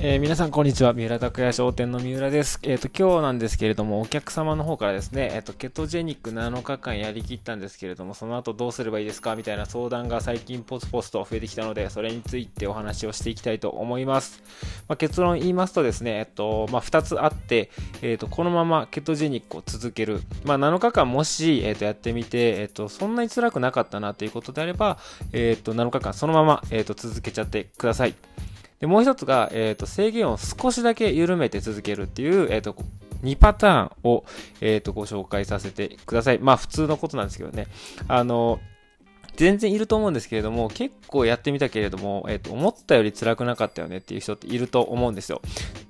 えー、皆さんこんにちは。三浦拓也商店の三浦です。えっ、ー、と、今日なんですけれども、お客様の方からですね、えっ、ー、と、ケトジェニック7日間やりきったんですけれども、その後どうすればいいですか？みたいな相談が最近ポツポツと増えてきたので、それについてお話をしていきたいと思います。まあ、結論言いますとですね、えっと、まあ、2つあって、えっと、このままケトジェニックを続ける。まあ、7日間もし、えっと、やってみて、えっと、そんなに辛くなかったなということであれば、えっと、7日間そのまま、えっと、続けちゃってください。で、もう一つが、えっ、ー、と、制限を少しだけ緩めて続けるっていう、えっ、ー、と、2パターンを、えっ、ー、と、ご紹介させてください。まあ、普通のことなんですけどね。あの、全然いると思うんですけれども、結構やってみたけれども、えっ、と、思ったより辛くなかったよねっていう人っていると思うんですよ。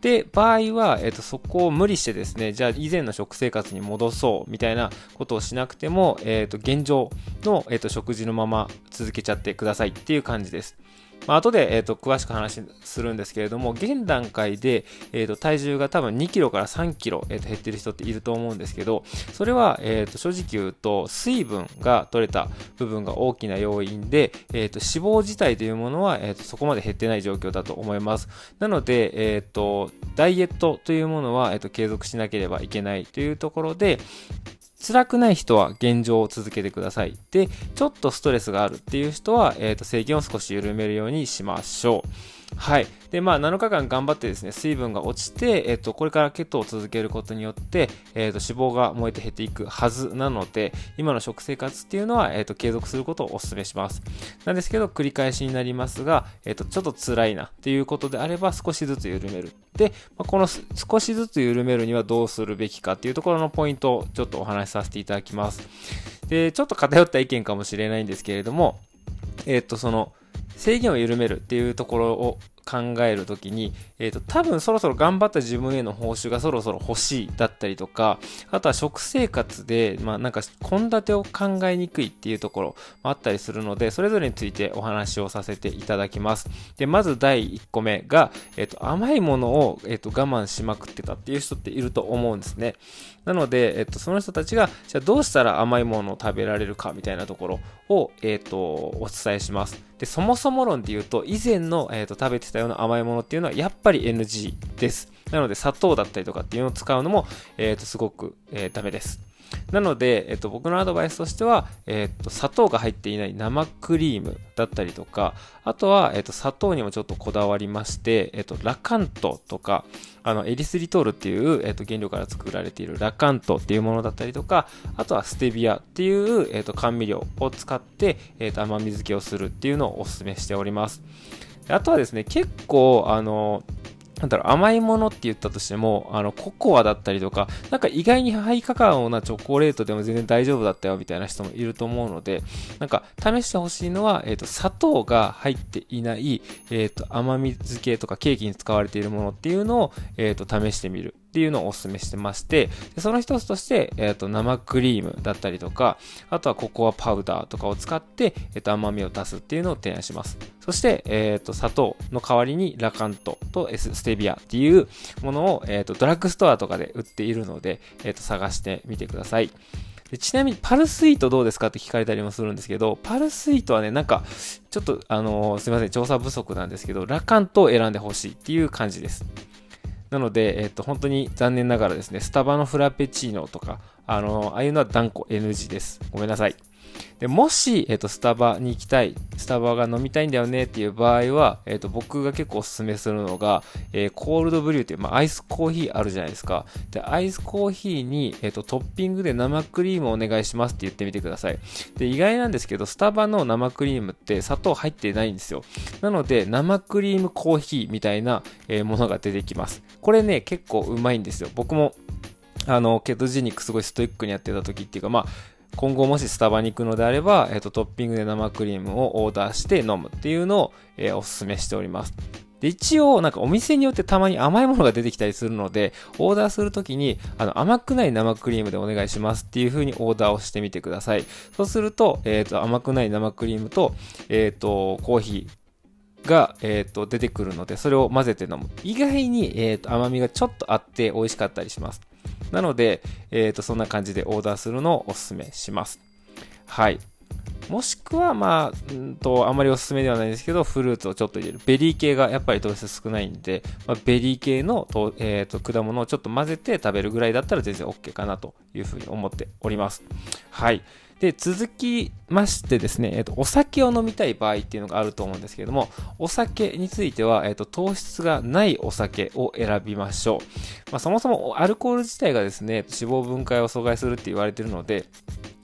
で、場合は、えっ、と、そこを無理してですね、じゃあ以前の食生活に戻そうみたいなことをしなくても、えっ、と、現状の、えっ、と、食事のまま続けちゃってくださいっていう感じです。まあ、後で、えーと、詳しく話するんですけれども、現段階で、えーと、体重が多分2キロから3キロ、えーと、減ってる人っていると思うんですけど、それは、えー、と正直言うと、水分が取れた部分が大きな要因で、えー、と脂肪自体というものは、えー、とそこまで減ってない状況だと思います。なので、えー、とダイエットというものは、えー、と継続しなければいけないというところで、辛くない人は現状を続けてください。で、ちょっとストレスがあるっていう人は、えっ、ー、と、制限を少し緩めるようにしましょう。はい。で、まあ、7日間頑張ってですね、水分が落ちて、えっ、と、これからケトを続けることによって、えっ、と、脂肪が燃えて減っていくはずなので、今の食生活っていうのは、えっ、と、継続することをお勧めします。なんですけど、繰り返しになりますが、えっ、と、ちょっと辛いなっていうことであれば、少しずつ緩める。で、まあ、この少しずつ緩めるにはどうするべきかっていうところのポイントをちょっとお話しさせていただきます。で、ちょっと偏った意見かもしれないんですけれども、えっ、と、その、制限を緩めるっていうところを考えるときに、え、ー、と、多分そろそろ頑張った自分への報酬がそろそろ欲しいだったりとか、あとは食生活で、まあなんか、献立を考えにくいっていうところもあったりするので、それぞれについてお話をさせていただきます。で、まず第1個目が、え、ー、と、甘いものを、えっ、ー、と、我慢しまくってたっていう人っていると思うんですね。なので、えっと、その人たちが、じゃあどうしたら甘いものを食べられるかみたいなところを、えっと、お伝えします。で、そもそも論で言うと、以前の、えっと、食べてたような甘いものっていうのは、やっぱり NG です。なので、砂糖だったりとかっていうのを使うのも、えっと、すごく、えー、ダメです。なので、えっと、僕のアドバイスとしては、えっと、砂糖が入っていない生クリームだったりとか、あとは、えっと、砂糖にもちょっとこだわりまして、えっと、ラカントとか、あの、エリスリトールっていう、えっと、原料から作られているラカントっていうものだったりとか、あとはステビアっていう、えっと、甘味料を使って、えっと、甘み漬けをするっていうのをお勧めしております。あとはですね、結構、あの、なんだろう、甘いものって言ったとしても、あの、ココアだったりとか、なんか意外にハイカカオなチョコレートでも全然大丈夫だったよみたいな人もいると思うので、なんか試してほしいのは、えっ、ー、と、砂糖が入っていない、えっ、ー、と、甘み漬けとかケーキに使われているものっていうのを、えっ、ー、と、試してみる。っていうのをお勧めしてまして、その一つとして、えっ、ー、と、生クリームだったりとか、あとはココアパウダーとかを使って、えっ、ー、と、甘みを出すっていうのを提案します。そして、えっ、ー、と、砂糖の代わりにラカントとステビアっていうものを、えっ、と、ドラッグストアとかで売っているので、えっ、と、探してみてください。ちなみに、パルスイートどうですかって聞かれたりもするんですけど、パルスイートはね、なんか、ちょっと、あのー、すいません、調査不足なんですけど、ラカントを選んでほしいっていう感じです。なので、えっと、本当に残念ながらですね、スタバのフラペチーノとか、あの、ああいうのは断固 NG です。ごめんなさい。でもし、えっ、ー、と、スタバに行きたい、スタバが飲みたいんだよねっていう場合は、えっ、ー、と、僕が結構おすすめするのが、えー、コールドブリューっていう、まあ、アイスコーヒーあるじゃないですか。で、アイスコーヒーに、えっ、と、トッピングで生クリームお願いしますって言ってみてください。で、意外なんですけど、スタバの生クリームって砂糖入ってないんですよ。なので、生クリームコーヒーみたいな、えものが出てきます。これね、結構うまいんですよ。僕も、あの、ケトジニックすごいストイックにやってた時っていうか、まあ、今後もしスタバに行くのであれば、えっ、と、トッピングで生クリームをオーダーして飲むっていうのを、えー、お勧めしております。で、一応、なんかお店によってたまに甘いものが出てきたりするので、オーダーするときに、あの、甘くない生クリームでお願いしますっていう風にオーダーをしてみてください。そうすると、えっ、ー、と、甘くない生クリームと、えっ、ー、と、コーヒーが、え、ー、と、出てくるので、それを混ぜて飲む。意外に、えっ、と、甘みがちょっとあって美味しかったりします。なので、えっ、ー、と、そんな感じでオーダーするのをお勧めします。はい。もしくは、まあ、んと、あまりおすすめではないんですけど、フルーツをちょっと入れる。ベリー系がやっぱり糖質少ないんで、まあ、ベリー系のと、えーと、果物をちょっと混ぜて食べるぐらいだったら全然 OK かなというふうに思っております。はい。で、続きましてですね、えっ、と、お酒を飲みたい場合っていうのがあると思うんですけれども、お酒については、えっ、と、糖質がないお酒を選びましょう。まあ、そもそもアルコール自体がですね、脂肪分解を阻害するって言われてるので、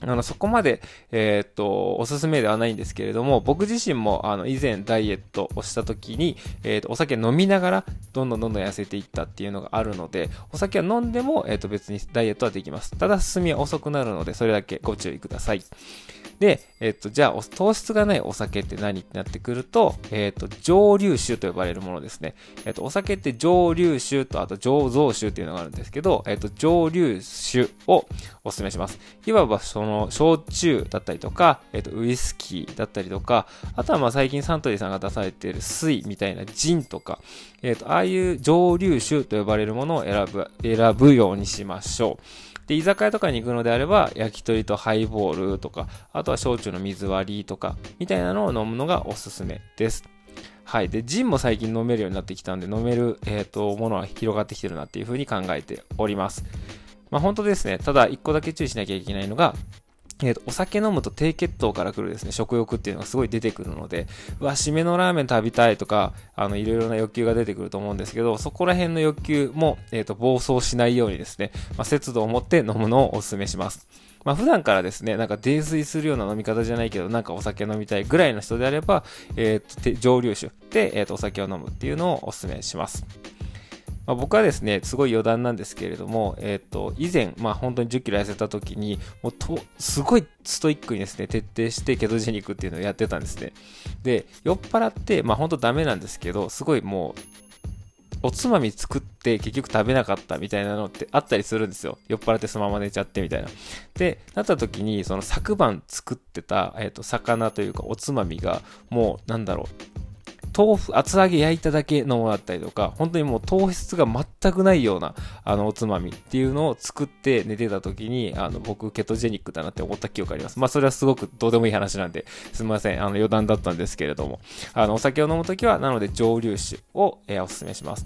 あの、そこまで、えー、っと、おすすめではないんですけれども、僕自身も、あの、以前ダイエットをした時に、えー、っと、お酒飲みながら、どんどんどんどん痩せていったっていうのがあるので、お酒は飲んでも、えー、っと、別にダイエットはできます。ただ、進みは遅くなるので、それだけご注意ください。で、えっと、じゃあ、糖質がないお酒って何ってなってくると、えっと、蒸留酒と呼ばれるものですね。えっと、お酒って蒸留酒と、あと醸造酒っていうのがあるんですけど、えっと、蒸留酒をお勧めします。いわば、その、焼酎だったりとか、えっと、ウイスキーだったりとか、あとはまあ最近サントリーさんが出されている水みたいなジンとか、えっと、ああいう蒸留酒と呼ばれるものを選ぶ、選ぶようにしましょう。で、居酒屋とかに行くのであれば、焼き鳥とハイボールとか、あとは焼酎の水割りとか、みたいなのを飲むのがおすすめです。はい。で、ジンも最近飲めるようになってきたんで、飲める、えっ、ー、と、ものは広がってきてるなっていうふうに考えております。まあ本当ですね。ただ、一個だけ注意しなきゃいけないのが、えーと、お酒飲むと低血糖から来るですね、食欲っていうのがすごい出てくるので、うわ、締めのラーメン食べたいとか、あの、いろいろな欲求が出てくると思うんですけど、そこら辺の欲求も、えっ、ー、と、暴走しないようにですね、まあ、節度を持って飲むのをお勧めします。まあ、普段からですね、なんか泥酔するような飲み方じゃないけど、なんかお酒飲みたいぐらいの人であれば、えっ、ー、と、蒸留酒で、えっ、ー、と、お酒を飲むっていうのをお勧めします。まあ、僕はですね、すごい余談なんですけれども、えっ、ー、と、以前、まあ本当に10キロ痩せた時に、もうと、すごいストイックにですね、徹底してケトジェニックっていうのをやってたんですね。で、酔っ払って、まあ本当ダメなんですけど、すごいもう、おつまみ作って結局食べなかったみたいなのってあったりするんですよ。酔っ払ってそのまま寝ちゃってみたいな。で、なった時に、その昨晩作ってた、えっ、ー、と、魚というかおつまみが、もう、なんだろう、豆腐、厚揚げ焼いただけのものだったりとか、本当にもう糖質が全くないような、あの、おつまみっていうのを作って寝てた時に、あの、僕、ケトジェニックだなって思った記憶あります。まあ、それはすごくどうでもいい話なんで、すみません。あの、余談だったんですけれども、あの、お酒を飲むときは、なので、蒸留酒を、えー、お勧めします。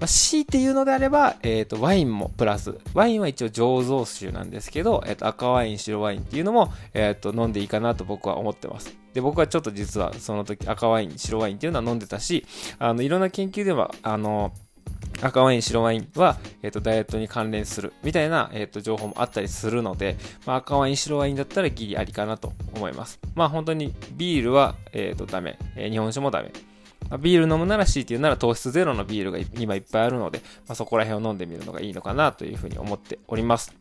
まあ、強いて言うのであれば、えっ、ー、と、ワインもプラス。ワインは一応醸造酒なんですけど、えっ、ー、と、赤ワイン、白ワインっていうのも、えっ、と、飲んでいいかなと僕は思ってます。で、僕はちょっと実はその時赤ワイン、白ワインっていうのは飲んでたし、あの、いろんな研究では、あの、赤ワイン、白ワインは、えっ、ー、と、ダイエットに関連するみたいな、えっ、ー、と、情報もあったりするので、まあ、赤ワイン、白ワインだったらギリありかなと思います。まあ、本当にビールは、えっ、ー、と、ダメ、えー、日本酒もダメ。まあ、ビール飲むなら C っていうなら糖質ゼロのビールが今いっぱいあるので、まあ、そこら辺を飲んでみるのがいいのかなというふうに思っております。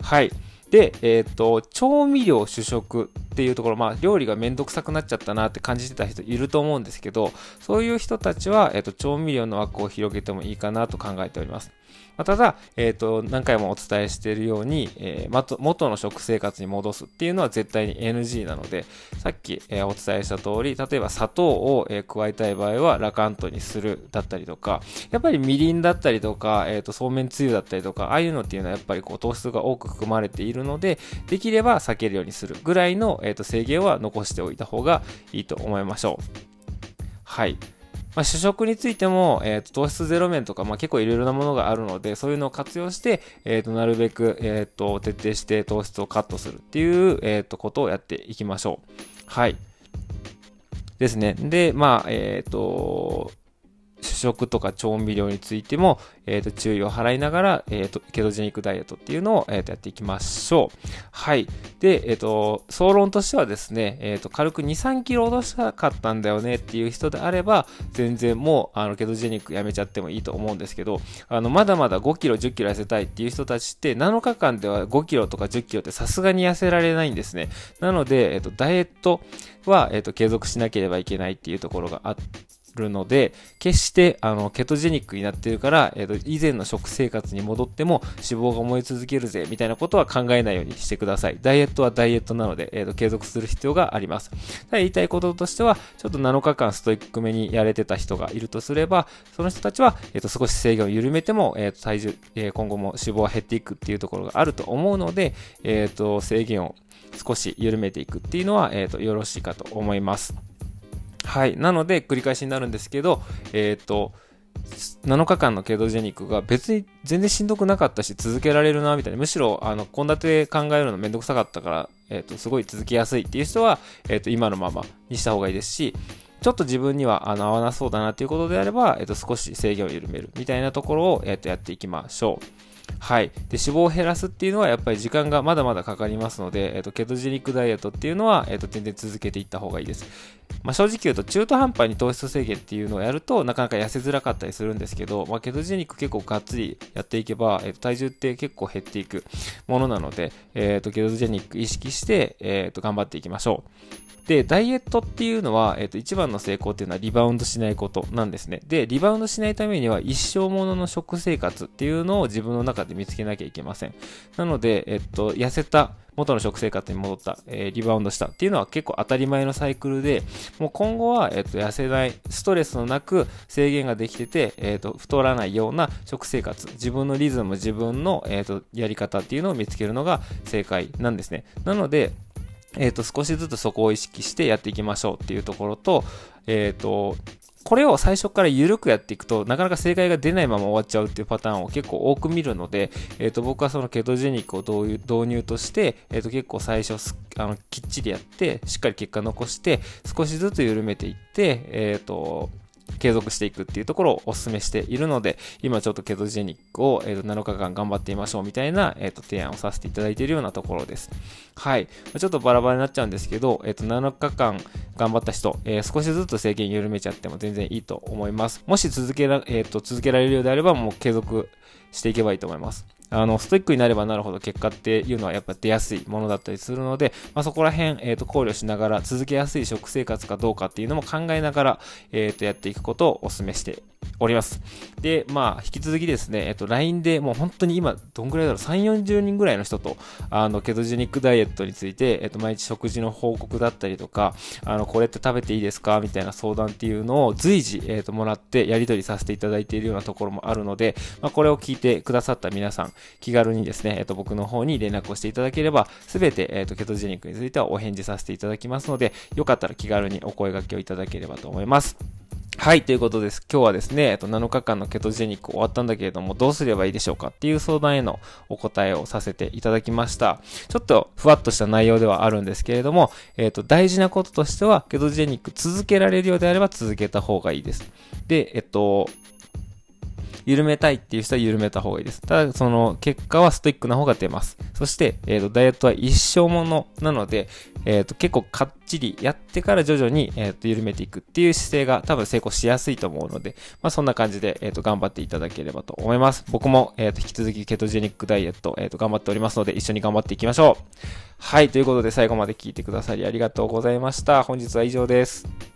はい。で、えっ、ー、と、調味料主食っていうところ、まあ、料理がめんどくさくなっちゃったなって感じてた人いると思うんですけど、そういう人たちは、えっ、ー、と、調味料の枠を広げてもいいかなと考えております。まあ、ただ、えっ、ー、と、何回もお伝えしているように、えー、元の食生活に戻すっていうのは絶対に NG なので、さっき、えー、お伝えした通り、例えば砂糖を、え加えたい場合はラカントにするだったりとか、やっぱりみりんだったりとか、えっ、と、そうめんつゆだったりとか、ああいうのっていうのはやっぱりこう糖質が多く含まれているので、できれば避けるようにするぐらいの、えっ、と、制限は残しておいた方がいいと思いましょう。はい。まあ、主食についても、え、ー、と、糖質ゼロ麺とか、まあ、結構いろいろなものがあるので、そういうのを活用して、え、ー、と、なるべく、え、ー、と、徹底して糖質をカットするっていう、えっ、と、ことをやっていきましょう。はい。ですね。で、まあ、えっ、と、主食とか調味料についても、えっ、ー、と、注意を払いながら、えっ、ー、と、ケトジェニックダイエットっていうのを、え、ー、と、やっていきましょう。はい。で、えっ、と、総論としてはですね、えっ、と、軽く2、3キロ落としたかったんだよねっていう人であれば、全然もう、あの、ケトジェニックやめちゃってもいいと思うんですけど、あの、まだまだ5キロ、10キロ痩せたいっていう人たちって、7日間では5キロとか10キロってさすがに痩せられないんですね。なので、えっ、と、ダイエットは、えっ、と、継続しなければいけないっていうところがあって、るので、決して、あの、ケトジェニックになってるから、えっ、ー、と、以前の食生活に戻っても脂肪が燃え続けるぜ、みたいなことは考えないようにしてください。ダイエットはダイエットなので、えっ、ー、と、継続する必要があります。ただ言いたいこととしては、ちょっと7日間ストイックめにやれてた人がいるとすれば、その人たちは、えっ、ー、と、少し制限を緩めても、えっ、と、体重、え今後も脂肪は減っていくっていうところがあると思うので、えっ、と、制限を少し緩めていくっていうのは、えっ、と、よろしいかと思います。はい。なので、繰り返しになるんですけど、えっ、と、7日間のケトジェニックが別に全然しんどくなかったし続けられるなみたいなむしろあの献立考えるのめんどくさかったから、えーと、すごい続きやすいっていう人は、えーと、今のままにした方がいいですしちょっと自分にはあの合わなそうだなっていうことであれば、えーと、少し制限を緩めるみたいなところを、えー、とやっていきましょう。はい。で、脂肪を減らすっていうのはやっぱり時間がまだまだかかりますので、えっ、と、ケトジェニックダイエットっていうのは、えっ、と、全然続けていった方がいいです。まあ、正直言うと中途半端に糖質制限っていうのをやるとなかなか痩せづらかったりするんですけど、まあ、ケトジェニック結構がっつりやっていけば、えー、と体重って結構減っていくものなので、えー、とケトジェニック意識して、えー、と頑張っていきましょう。で、ダイエットっていうのは、えっ、と、一番の成功っていうのはリバウンドしないことなんですね。で、リバウンドしないためには一生ものの食生活っていうのを自分の中で見つけなきゃいけません。なので、えっと、痩せた、元の食生活に戻った、えー、リバウンドしたっていうのは結構当たり前のサイクルで、もう今後は、えっと、痩せない、ストレスのなく制限ができてて、えっと、太らないような食生活、自分のリズム、自分の、えっと、やり方っていうのを見つけるのが正解なんですね。なので、えっ、と、少しずつそこを意識してやっていきましょうっていうところと、えっ、と、これを最初から緩くやっていくと、なかなか正解が出ないまま終わっちゃうっていうパターンを結構多く見るので、えっ、ー、と、僕はそのケトジェニックを導入として、えっ、と、結構最初あの、きっちりやって、しっかり結果残して、少しずつ緩めていって、えっ、と、継続していくっていうところをお勧めしているので、今ちょっとケトジェニックを、えー、と7日間頑張ってみましょうみたいな、えー、と提案をさせていただいているようなところです。はい。ちょっとバラバラになっちゃうんですけど、えー、と7日間頑張った人、えー、少しずつ制限緩めちゃっても全然いいと思います。もし続けら,、えー、と続けられるようであれば、もう継続していけばいいと思います。あの、ストイックになればなるほど結果っていうのはやっぱ出やすいものだったりするので、まあ、そこら辺、えっ、ー、と、考慮しながら続けやすい食生活かどうかっていうのも考えながら、えっ、ー、と、やっていくことをお勧めしております。で、まあ、引き続きですね、えっ、ー、と、LINE でもう本当に今、どんぐらいだろう、3、40人ぐらいの人と、あの、ケトジェニックダイエットについて、えっ、と、毎日食事の報告だったりとか、あの、これって食べていいですか？みたいな相談っていうのを随時、えっ、と、もらってやり取りさせていただいているようなところもあるので、まあ、これを聞いてくださった皆さん、気軽にですね、えっと、僕の方に連絡をしていただければ、すべて、えっと、ケトジェニックについてはお返事させていただきますので、よかったら気軽にお声掛けをいただければと思います。はい、ということです。今日はですね、えっと、7日間のケトジェニック終わったんだけれども、どうすればいいでしょうかっていう相談へのお答えをさせていただきました。ちょっとふわっとした内容ではあるんですけれども、えっと、大事なこととしては、ケトジェニック続けられるようであれば続けた方がいいです。で、えっと、緩めたいっていう人は緩めた方がいいです。ただ、その結果はストイックな方が出ます。そして、えっ、ー、と、ダイエットは一生ものなので、えっ、ー、と、結構かっちりやってから徐々に、えっ、ー、と、緩めていくっていう姿勢が多分成功しやすいと思うので、まあ、そんな感じで、えっ、と、頑張っていただければと思います。僕も、えっ、と、引き続きケトジェニックダイエット、えっ、と、頑張っておりますので、一緒に頑張っていきましょう。はい、ということで最後まで聞いてくださりありがとうございました。本日は以上です。